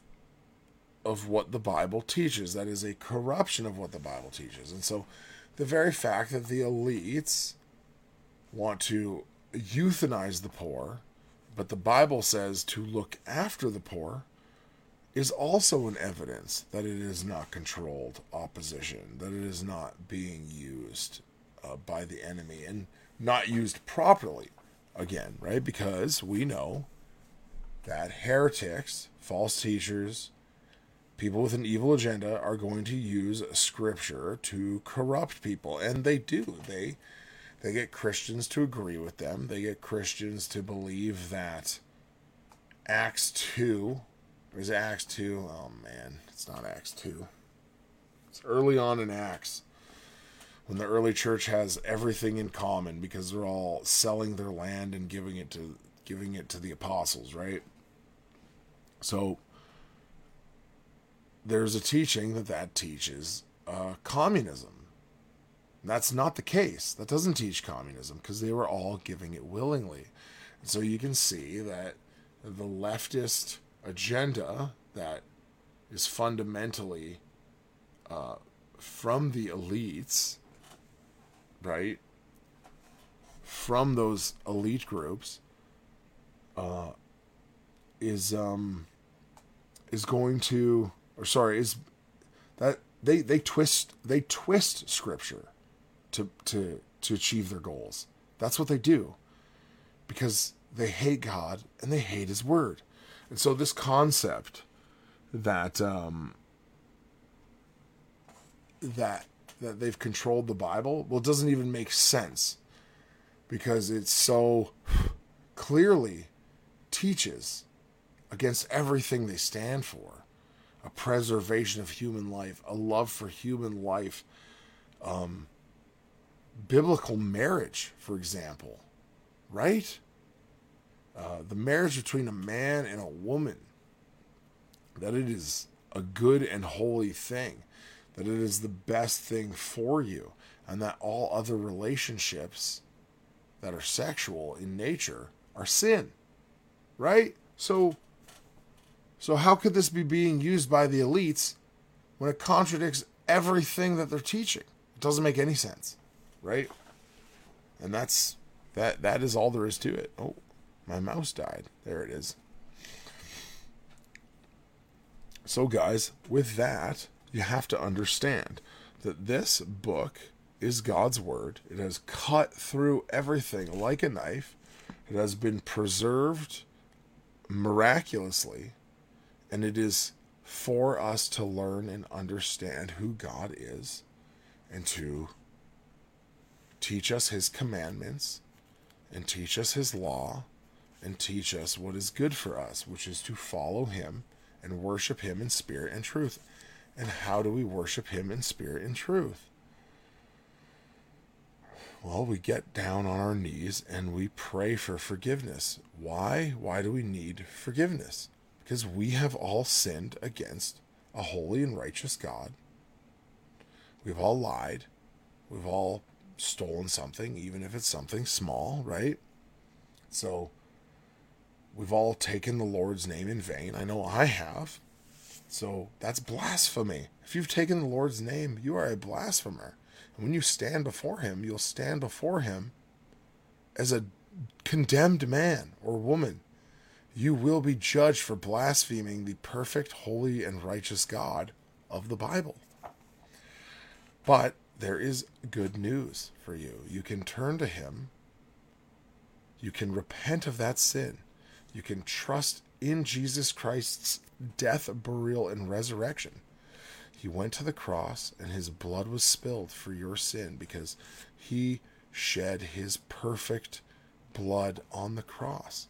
Speaker 2: of what the Bible teaches. That is a corruption of what the Bible teaches. And so the very fact that the elites want to euthanize the poor, but the Bible says to look after the poor, is also an evidence that it is not controlled opposition, that it is not being used uh, by the enemy and not used properly. Again, right? Because we know that heretics, false teachers, people with an evil agenda are going to use scripture to corrupt people. And they do. They they get christians to agree with them. They get christians to believe that acts 2 or is acts 2 oh man it's not acts 2 it's early on in acts when the early church has everything in common because they're all selling their land and giving it to giving it to the apostles right? So there's a teaching that that teaches uh, communism. That's not the case. That doesn't teach communism because they were all giving it willingly. And so you can see that the leftist agenda that is fundamentally uh, from the elites, right? From those elite groups, uh, is um, is going to or sorry, is that they they twist they twist scripture to to to achieve their goals. That's what they do. Because they hate God and they hate his word. And so this concept that um that that they've controlled the Bible, well doesn't even make sense because it so clearly teaches against everything they stand for a preservation of human life, a love for human life, um, biblical marriage, for example, right? Uh, the marriage between a man and a woman, that it is a good and holy thing, that it is the best thing for you, and that all other relationships that are sexual in nature are sin, right? So, so how could this be being used by the elites when it contradicts everything that they're teaching? It doesn't make any sense, right? And that's that that is all there is to it. Oh, my mouse died. There it is. So guys, with that, you have to understand that this book is God's word. It has cut through everything like a knife. It has been preserved miraculously and it is for us to learn and understand who God is and to teach us his commandments and teach us his law and teach us what is good for us, which is to follow him and worship him in spirit and truth. And how do we worship him in spirit and truth? Well, we get down on our knees and we pray for forgiveness. Why? Why do we need forgiveness? Because we have all sinned against a holy and righteous God. We've all lied. We've all stolen something, even if it's something small, right? So we've all taken the Lord's name in vain. I know I have. So that's blasphemy. If you've taken the Lord's name, you are a blasphemer. And when you stand before him, you'll stand before him as a condemned man or woman you will be judged for blaspheming the perfect, holy, and righteous God of the Bible. But there is good news for you. You can turn to Him. You can repent of that sin. You can trust in Jesus Christ's death, burial, and resurrection. He went to the cross and his blood was spilled for your sin because he shed his perfect blood on the cross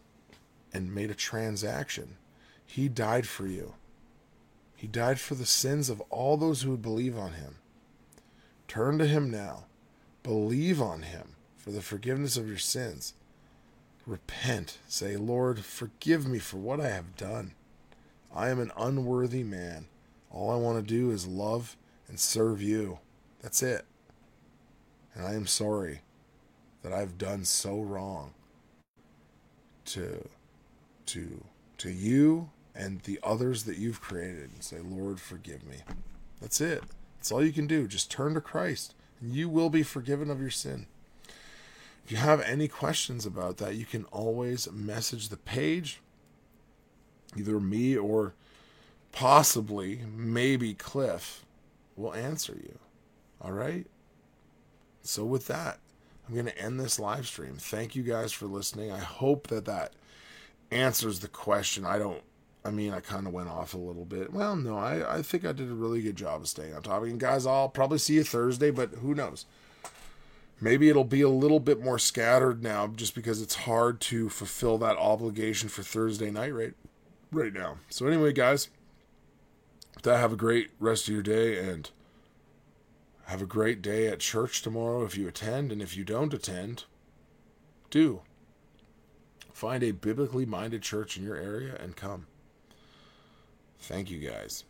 Speaker 2: and made a transaction. He died for you. He died for the sins of all those who would believe on him. Turn to him now. Believe on him for the forgiveness of your sins. Repent. Say, Lord, forgive me for what I have done. I am an unworthy man. All I want to do is love and serve you. That's it. And I am sorry that I've done so wrong to to to you and the others that you've created and say, Lord, forgive me. That's it. That's all you can do. Just turn to Christ and you will be forgiven of your sin. If you have any questions about that, you can always message the page, either me or possibly, maybe Cliff will answer you. All right? So, with that, I'm going to end this live stream. Thank you guys for listening. I hope that that answers the question. I don't, I mean, I kind of went off a little bit. Well, no, I, I think I did a really good job of staying on topic. And, guys, I'll probably see you Thursday, but who knows? Maybe it'll be a little bit more scattered now just because it's hard to fulfill that obligation for Thursday night right, right now. So, anyway, guys, that have a great rest of your day and have a great day at church tomorrow if you attend. And if you don't attend, do. Find a biblically minded church in your area and come. Thank you guys.